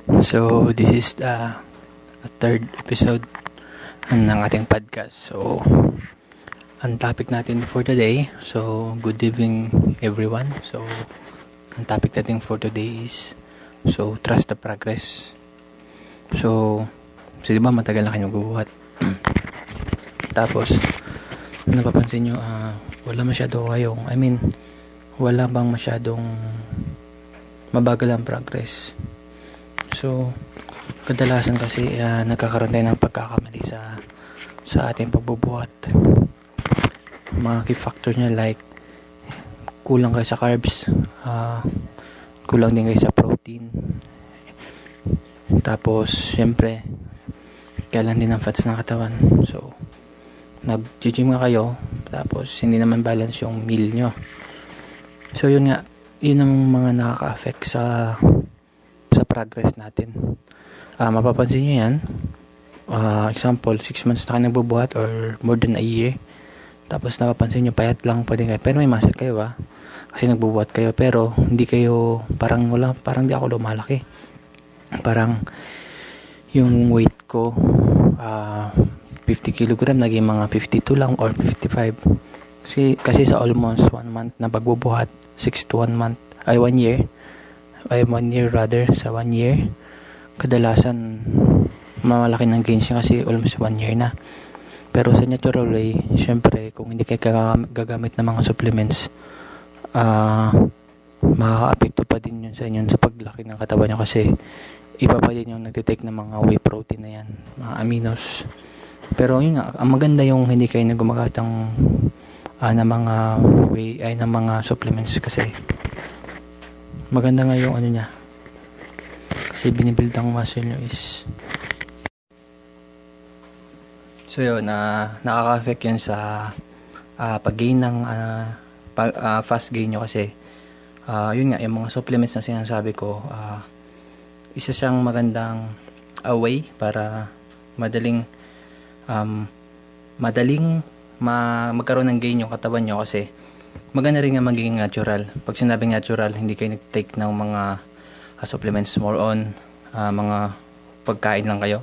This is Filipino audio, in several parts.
So, this is the third episode ng ating podcast. So, ang topic natin for today, so, good evening everyone. So, ang topic natin for today is, so, trust the progress. So, so di ba matagal na kayo magbubuhat? Tapos, napapansin nyo, uh, wala masyado kayong, I mean, wala bang masyadong mabagal ang progress. So, kadalasan kasi uh, nagkakaroon tayo ng pagkakamali sa sa ating pagbubuhat. Mga key factors niya like kulang kayo sa carbs, uh, kulang din kayo sa protein. Tapos, syempre, kailan din ang fats ng katawan. So, nag-gym nga kayo, tapos hindi naman balance yung meal nyo. So, yun nga, yun ang mga nakaka-affect sa progress natin. Uh, mapapansin nyo yan. Uh, example, 6 months na kayo nagbubuhat or more than a year. Tapos napapansin nyo, payat lang pwede kayo. Pero may muscle kayo ba? Kasi nagbubuhat kayo. Pero hindi kayo, parang wala, parang di ako lumalaki. Parang yung weight ko, uh, 50 kg, naging mga 52 lang or 55. Kasi, kasi sa almost 1 month na pagbubuhat, 6 to 1 month, ay 1 year, ay one year rather sa one year. Kadalasan mamalaki ng gains niya kasi almost one year na. Pero sa natural way syempre kung hindi kayo gagamit ng mga supplements uh, makaka-apekto pa din yun sa inyo sa paglaki ng katawan nyo kasi iba pa din yung nagtitake ng mga whey protein na yan mga aminos. Pero yun nga ang maganda yung hindi kayo na gumagamit ng uh, ng mga whey ay ng mga supplements kasi maganda nga yung ano niya. Kasi binibuild ang muscle nyo is so yun na uh, nakaka-affect yun sa uh, pag-gain ng uh, pag, uh, fast gain nyo kasi uh, yun nga yung mga supplements na sinasabi ko uh, isa siyang magandang uh, way para madaling um, madaling ma magkaroon ng gain yung katawan nyo kasi maganda rin nga magiging natural. Pag sinabing natural, hindi kayo nag-take ng mga uh, supplements more on uh, mga pagkain lang kayo.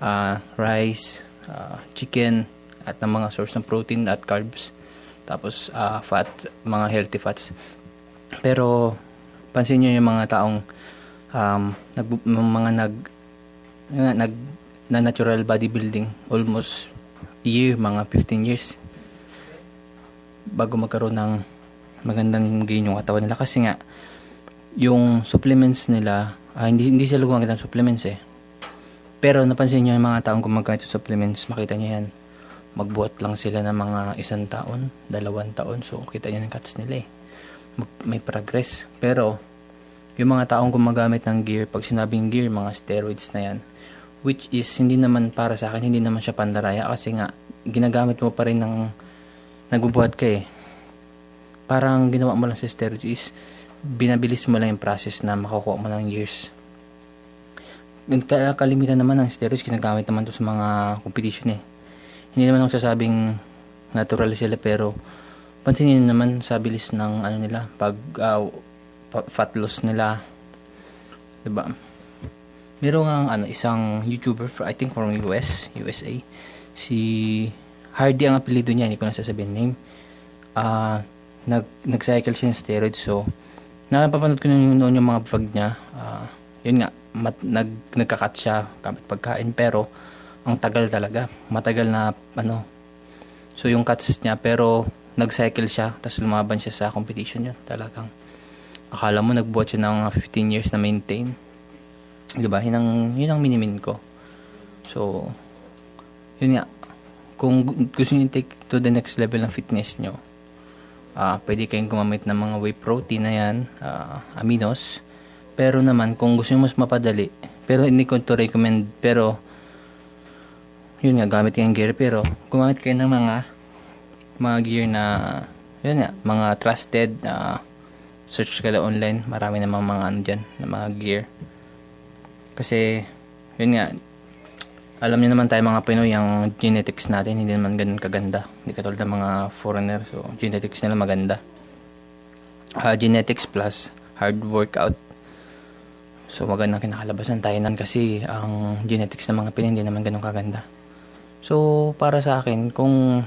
Uh, rice, uh, chicken, at ng mga source ng protein at carbs. Tapos uh, fat, mga healthy fats. Pero pansin niyo yung mga taong um, nag, mga nag nag na natural bodybuilding almost year, mga 15 years bago magkaroon ng magandang gain yung katawan nila. Kasi nga yung supplements nila uh, hindi, hindi sila gumagamit ng supplements eh. Pero napansin nyo yung mga taong gumagamit ng supplements makita nyo yan. Magbuhat lang sila ng mga isang taon dalawang taon. So kita nyo ng cuts nila eh. May progress. Pero yung mga taong gumagamit ng gear pag sinabing gear mga steroids na yan which is hindi naman para sa akin hindi naman siya pandaraya. Kasi nga ginagamit mo pa rin ng nagbubuhat ka eh. Parang ginawa mo lang sa steroids is binabilis mo lang yung process na makukuha mo ng years. Kalimitan naman ng steroids ginagamit naman to sa mga competition eh. Hindi naman ako sasabing natural sila pero pansinin naman sa bilis ng ano nila pag uh, fat loss nila 'di ba Meron nga ano isang YouTuber I think from US, USA si Hardy ang apelido niya, hindi ko na sasabihin name. Uh, nag, nag-cycle siya ng steroids. So, napapanood ko noon, noon yung mga vlog niya. Uh, yun nga, mat, nag, nagkakat siya kapit pagkain. Pero, ang tagal talaga. Matagal na, ano. So, yung cuts niya, pero nag-cycle siya. Tapos lumaban siya sa competition yun. Talagang, akala mo nagbuhat siya ng 15 years na maintain. Diba? Yun ang, yun ang minimin ko. So, yun nga, kung gusto niyo take to the next level ng fitness nyo, uh, pwede kayong gumamit ng mga whey protein na yan, uh, aminos. Pero naman, kung gusto niyo mas mapadali, pero hindi ko to recommend, pero yun nga, gamit yung gear. Pero gumamit kayo ng mga mga gear na yun nga, mga trusted uh, search ka online, marami namang mga ano dyan, na mga gear. Kasi, yun nga, alam niyo naman tayo mga Pinoy, yung genetics natin hindi naman ganun kaganda. Hindi katulad ng mga foreigner. So, genetics nila maganda. Uh, genetics plus hard workout. So magandang kinakalabasan tayo nan kasi ang genetics ng mga Pinoy hindi naman ganun kaganda. So para sa akin kung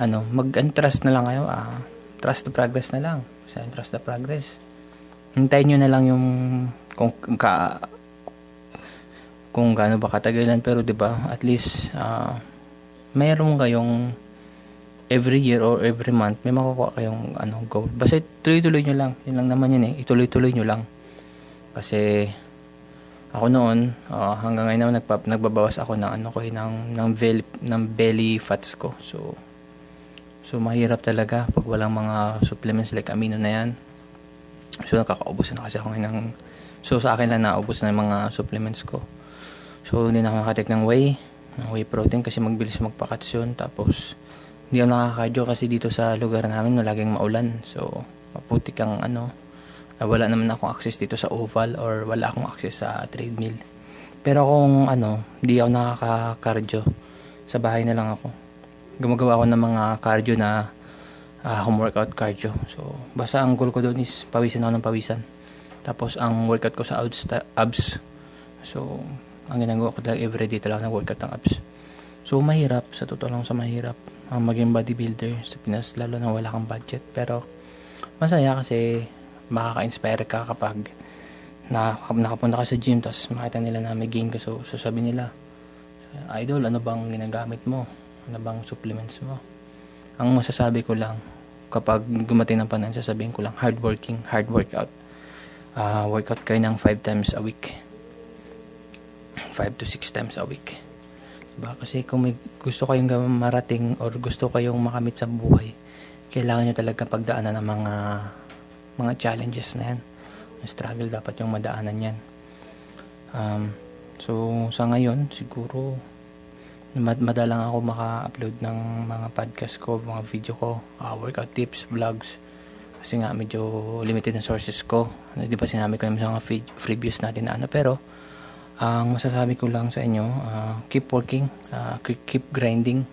ano, mag-trust na lang kayo, ah, trust the progress na lang. Sa trust the progress. Hintayin nyo na lang yung kung ka kung gaano ba katagalan pero 'di ba at least uh, mayroon kayong every year or every month may makukuha kayong ano goal. Basta tuloy-tuloy nyo lang. Yun lang naman yun eh. Ituloy-tuloy nyo lang. Kasi ako noon uh, hanggang ngayon naman nagpa, nagbabawas ako ng ano ko eh, ng ng belly, ng belly fats ko. So so mahirap talaga pag walang mga supplements like amino na yan. So nakakaubos na kasi ako ng so sa akin lang naubos na yung mga supplements ko So, hindi na ng whey, ng whey protein kasi magbilis magpakats yun. Tapos, hindi ako nakakardyo kasi dito sa lugar namin laging maulan. So, maputik ang ano, uh, wala naman akong access dito sa oval or wala akong access sa treadmill. Pero kung ano, hindi ako nakaka-cardio, sa bahay na lang ako. Gumagawa ako ng mga cardio na uh, home workout cardio. So, basta ang goal ko doon is pawisan ako ng pawisan. Tapos, ang workout ko sa abs so, ang ginagawa ko talaga everyday talaga nag-workout ng abs. So, mahirap. Sa totoo lang sa mahirap. Ang maging bodybuilder sa Pinas, lalo na wala kang budget. Pero, masaya kasi makaka-inspire ka kapag na, nakapunta ka sa gym tapos makita nila na may gain ka. So, sasabi nila, Idol, ano bang ginagamit mo? Ano bang supplements mo? Ang masasabi ko lang, kapag gumating ng panahon, sasabihin ko lang, hard working, hard workout. Uh, workout kayo ng 5 times a week 5 to 6 times a week. Diba? Kasi kung may gusto kayong marating or gusto kayong makamit sa buhay, kailangan nyo talaga pagdaanan ng mga mga challenges na yan. Struggle dapat yung madaanan yan. Um, so, sa ngayon, siguro, mad madalang ako maka-upload ng mga podcast ko, mga video ko, uh, workout tips, vlogs. Kasi nga, medyo limited na sources ko. Di ba sinabi ko naman mga freebies natin na ano, pero, ang masasabi ko lang sa inyo, uh, keep working, uh, keep grinding.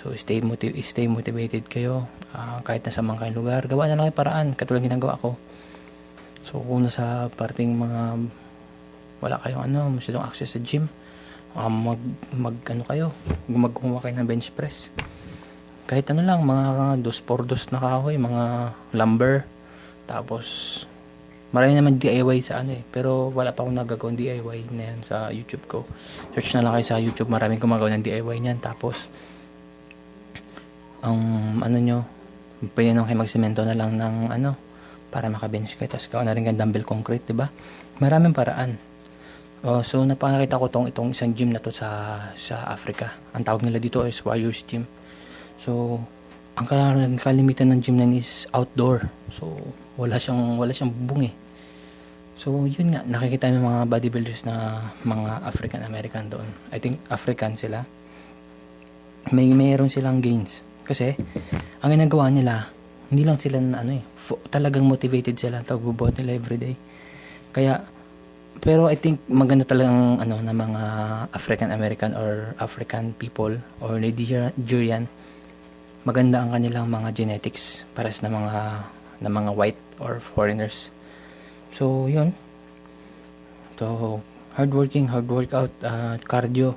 So, stay, motiv- stay motivated kayo. Uh, kahit nasa mga kayong lugar, gawa na lang yung paraan. Katulad ginagawa ko. So, kung nasa parting mga wala kayong ano, masyadong access sa gym, uh, mag, mag ano kayo, magkuha kayo ng bench press. Kahit ano lang, mga dos por dos na kahoy, mga lumber, tapos Marami naman DIY sa ano eh. Pero wala pa akong nagagawang DIY na yan sa YouTube ko. Search na lang kayo sa YouTube. Maraming gumagawa ng DIY niyan. Tapos, ang ano nyo, pwede nang kayo magsemento na lang ng ano, para makabench kayo. Tapos gawa na rin kang dumbbell concrete, di ba? Maraming paraan. Oh, so napakita ko tong itong isang gym na to sa sa Africa. Ang tawag nila dito is Warriors Gym. So, ang kalimitan ng gym na is outdoor. So, wala siyang, wala siyang bubong eh. So, yun nga, nakikita ng mga bodybuilders na mga African American doon. I think African sila. May mayroon silang gains. Kasi, ang ginagawa nila, hindi lang sila na ano eh, talagang motivated sila tagbubuhat nila everyday. Kaya, pero I think maganda talagang ano na mga African American or African people or Nigerian maganda ang kanilang mga genetics pares na mga na mga white or foreigners. So, yun. So, hard working, hard workout, uh, cardio.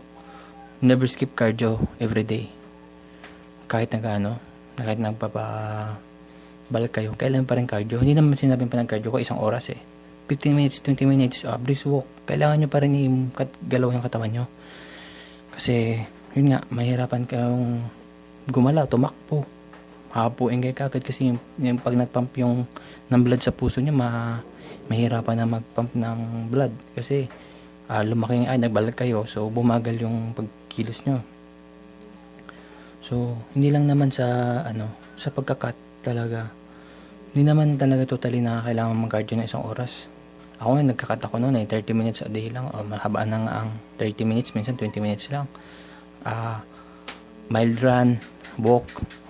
Never skip cardio every day. Kahit nag ano, kahit nagpapa balik kayo, kailan pa rin cardio. Hindi naman sinabi pa ng cardio ko isang oras eh. 15 minutes, 20 minutes, uh, brisk walk. Kailangan nyo pa rin i-galaw yung katawan nyo. Kasi, yun nga, mahirapan kayong gumala, tumakbo. Hapuin kayo kagad kasi yung, yung pag nagpump yung ng blood sa puso niya, ma, mahirapan na magpump ng blood. Kasi uh, lumaki ay nagbalag kayo, so bumagal yung pagkilos nyo. So, hindi lang naman sa, ano, sa pagkakat talaga. Hindi naman talaga totally na kailangan mag-cardio na isang oras. Ako nga, nagkakat ako noon eh, 30 minutes a day lang. O, mahabaan na nga ang 30 minutes, minsan 20 minutes lang. Ah, uh, mild run, walk,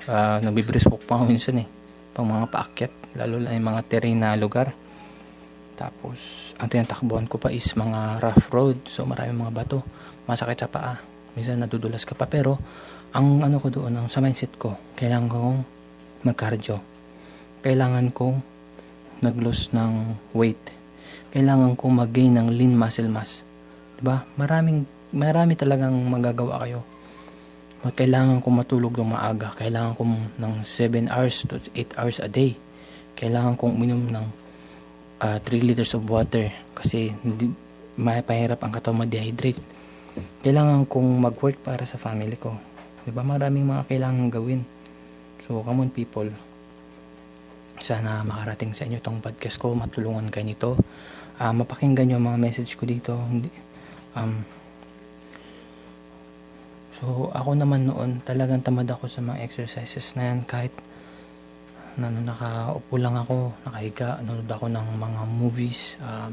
uh, nagbibrisk walk pa minsan eh, pang mga paakyat, lalo lang yung mga terrain na lugar. Tapos, ang tinatakbuhan ko pa is mga rough road, so maraming mga bato, masakit sa paa, minsan nadudulas ka pa, pero ang ano ko doon, ang sa mindset ko, kailangan kong mag-cardio. Kailangan kong nag-lose ng weight. kailangan kong mag-gain ng lean muscle mass. 'Di ba? Maraming marami talagang magagawa kayo. Kailangan kong matulog ng maaga. Kailangan kong ng 7 hours to 8 hours a day. Kailangan kong uminom ng uh, ah, 3 liters of water kasi hindi mapahirap ang katawan ma-dehydrate. Kailangan kong mag-work para sa family ko. ba? Maraming mga kailangan gawin. So, come on people. Sana makarating sa inyo tong podcast ko, matulungan kayo nito. Uh, mapakinggan nyo mga message ko dito. Um, so, ako naman noon, talagang tamad ako sa mga exercises na yan. Kahit na, nakaupo lang ako, nakahiga, nanonood ako ng mga movies, um,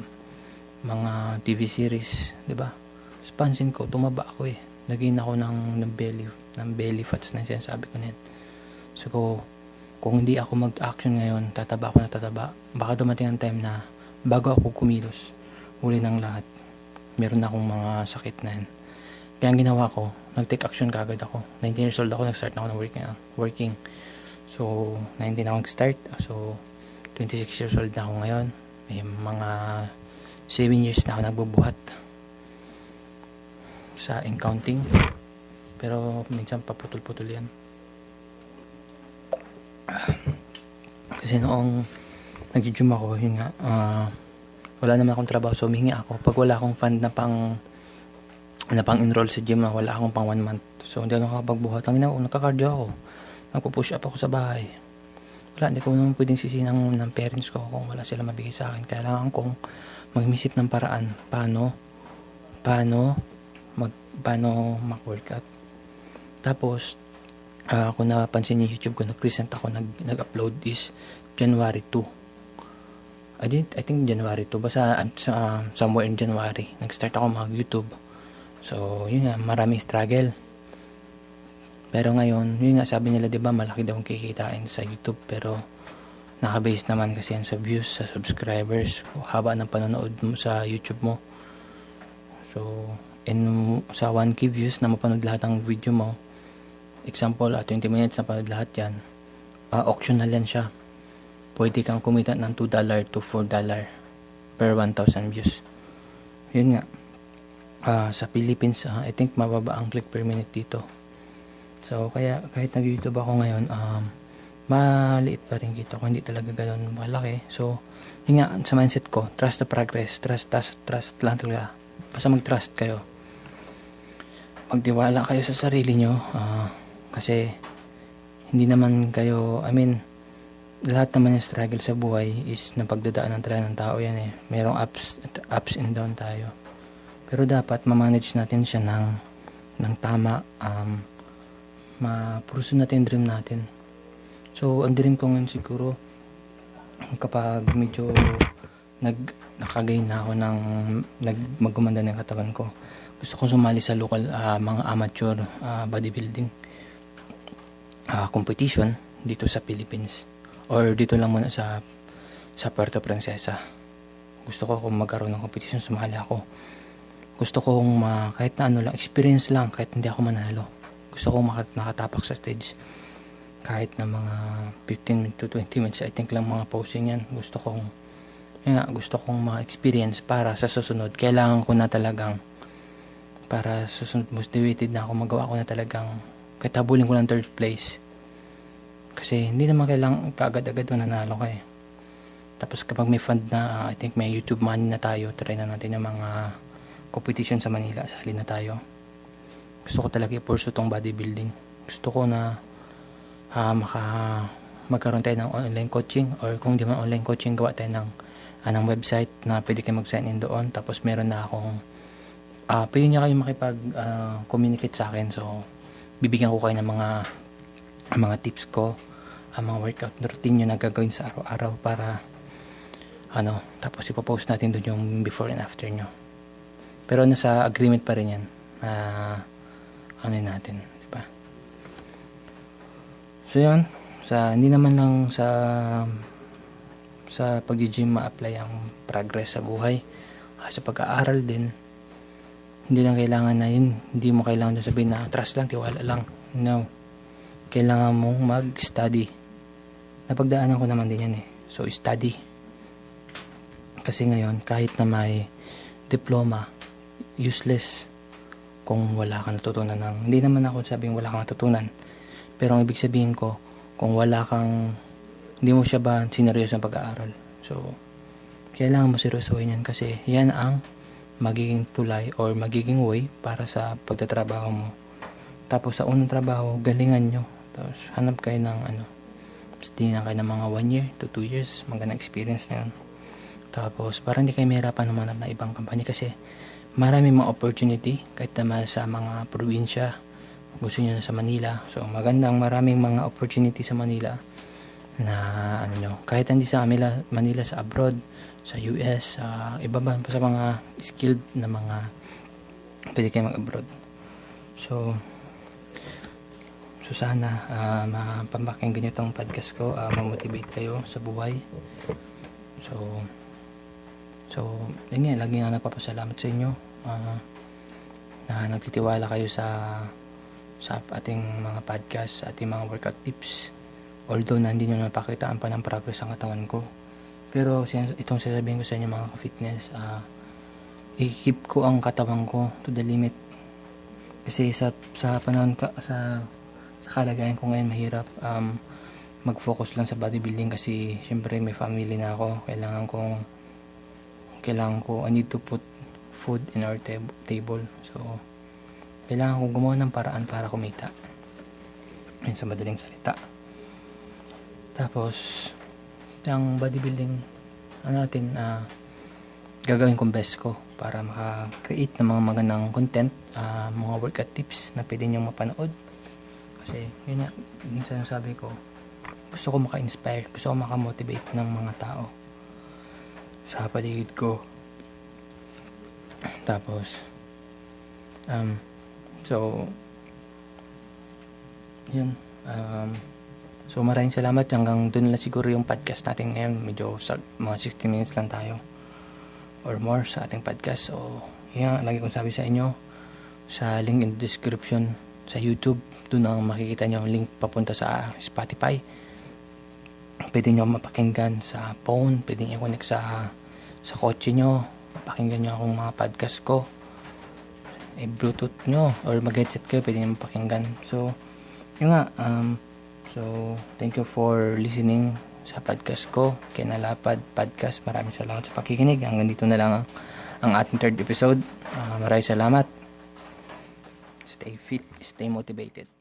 mga TV series, di ba? Pansin ko, tumaba ako eh. Naging ako ng, ng belly, ng belly fats na sinasabi ko na yan. So, kung hindi ako mag-action ngayon, tataba ako na tataba. Baka dumating ang time na bago ako kumilos, huli ng lahat, meron akong mga sakit na yan. Kaya ang ginawa ko, nag-take action kagad ako. 19 years old ako, nag-start na ako ng working. working. So, 19 ako nag-start. So, 26 years old na ako ngayon. May mga 7 years na ako nagbubuhat sa accounting. Pero minsan paputol-putol yan. Kasi noong nag-gym ako, yun nga, uh, wala naman akong trabaho, so humingi ako. Pag wala akong fund na pang na pang enroll sa gym, wala akong pang one month. So, hindi ako nakapagbuhat. Ang ginagawa, nagka-cardio ako. Nagpo-push up ako sa bahay. Wala, hindi ko naman pwedeng sisihin ng, parents ko kung wala sila mabigay sa akin. Kailangan kong mag-isip ng paraan paano paano mag paano mag-workout. Tapos, uh, kung napansin niyo YouTube ko, nag-present ako, nag, nag-upload is January 2. I, did, I think January 2. Basta uh, somewhere in January, nag-start ako mag-YouTube. So, yun nga, maraming struggle. Pero ngayon, yun nga, sabi nila, di ba, malaki daw ang kikitain sa YouTube. Pero, nakabase naman kasi yan sa views, sa subscribers, haba ng panonood mo sa YouTube mo. So, in sa 1k views na mapanood lahat ng video mo, example, uh, ah, 20 minutes na panood lahat yan, uh, optional yan siya. Pwede kang kumita ng $2 to $4 per 1,000 views. Yun nga. Uh, sa Philippines, uh, I think mababa ang click per minute dito. So, kaya kahit nag-YouTube ako ngayon, um, maliit pa rin kita ko. Hindi talaga ganoon malaki. So, yun nga, sa mindset ko, trust the progress. Trust, trust, trust lang talaga. Basta mag-trust kayo. Magtiwala kayo sa sarili nyo. Uh, kasi hindi naman kayo, I mean, lahat naman yung struggle sa buhay is napagdadaan ng talaga ng tao yan eh. Merong ups, ups and down tayo. Pero dapat ma-manage natin siya ng, ng tama. Um, ma-pursue natin dream natin. So, ang dream ko ngayon siguro, kapag medyo nag nakagain na ako ng nag magumanda ng katawan ko gusto ko sumali sa local uh, mga amateur uh, bodybuilding uh, competition dito sa Philippines or dito lang muna sa sa Puerto Princesa. Gusto ko kung magkaroon ng competition sumali ako. Gusto ko kung ma, kahit na ano lang experience lang kahit hindi ako manalo. Gusto ko makat, nakatapak sa stage kahit na mga 15 to 20 minutes I think lang mga posing yan. Gusto kong yun nga, gusto kong ma-experience para sa susunod. Kailangan ko na talagang para susunod motivated na ako magawa ko na talagang kahit habulin ko ng third place kasi hindi naman kailangan kaagad-agad mananalo ka eh. Tapos kapag may fund na, uh, I think may YouTube money na tayo, try na natin yung mga competition sa Manila, sali na tayo. Gusto ko talaga i-pursue tong bodybuilding. Gusto ko na uh, maka magkaroon tayo ng online coaching or kung di man online coaching, gawa tayo ng, uh, website na pwede kayo mag-sign in doon. Tapos meron na akong, uh, pwede niya kayo makipag-communicate uh, sa akin. So, bibigyan ko kayo ng mga ang mga tips ko, ang mga workout routine nyo na gagawin sa araw-araw para ano, tapos ipopost natin doon yung before and after nyo. Pero nasa agreement pa rin yan na ano natin, di ba? So yun, sa hindi naman lang sa sa pag-gym ma-apply ang progress sa buhay. Sa pag-aaral din, hindi lang kailangan na yun, hindi mo kailangan sabihin na trust lang, tiwala lang. No kailangan mong mag-study. Napagdaanan ko naman din yan eh. So, study. Kasi ngayon, kahit na may diploma, useless kung wala kang natutunan ng... Hindi naman ako sabing wala kang natutunan. Pero ang ibig sabihin ko, kung wala kang... Hindi mo siya ba sineryoso ng pag-aaral. So, kailangan mo seryosohin yan kasi yan ang magiging tulay or magiging way para sa pagtatrabaho mo. Tapos sa unang trabaho, galingan nyo. Tapos hanap kayo ng ano, tingnan kayo ng mga 1 year to 2 years, magandang experience na yun. Tapos para hindi kayo mahirapan humanap ng ibang company kasi marami mga opportunity kahit naman sa mga probinsya. Gusto nyo sa Manila. So magandang maraming mga opportunity sa Manila na ano nyo, kahit hindi sa Manila, Manila sa abroad, sa US, sa uh, iba ba sa mga skilled na mga pwede kayo mag-abroad. So, so sana uh, mapapakinggan nyo itong podcast ko, uh, mamotivate kayo sa buhay. So, so, yun nga, lagi nga nagpapasalamat sa inyo uh, na nagtitiwala kayo sa sa ating mga podcast, sa ating mga workout tips. Although na hindi nyo napakitaan pa ng progress ang katawan ko pero itong sasabihin ko sa inyo mga ka-fitness, uh, i-keep ko ang katawan ko to the limit. Kasi sa, sa panahon ka, sa, sa kalagayan ko ngayon mahirap um, mag-focus lang sa bodybuilding kasi syempre may family na ako. Kailangan kong kailangan ko, I need to put food in our tab- table. So, kailangan kong gumawa ng paraan para kumita. Ayun sa madaling salita. Tapos, yung bodybuilding ano natin uh, gagawin kong best ko para maka-create ng mga magandang content uh, mga workout tips na pwede nyo mapanood kasi yun nga minsan sabi ko gusto ko maka-inspire gusto ko maka-motivate ng mga tao sa paligid ko tapos um, so yun um, So maraming salamat. Hanggang doon lang siguro yung podcast natin ngayon. Medyo sa, mga 60 minutes lang tayo or more sa ating podcast. So yan lagi kong sabi sa inyo sa link in the description sa YouTube. Doon ang makikita nyo ang link papunta sa Spotify. Pwede nyo mapakinggan sa phone. Pwede nyo connect sa sa kotse nyo. Pakinggan nyo akong mga podcast ko. Eh, Bluetooth nyo or mag-headset kayo. Pwede nyo mapakinggan. So, yun nga. Um, So, thank you for listening sa podcast ko, Kinalapad Podcast. Maraming salamat sa pakikinig. Hanggang dito na lang ang, ang ating third episode. Uh, maraming salamat. Stay fit, stay motivated.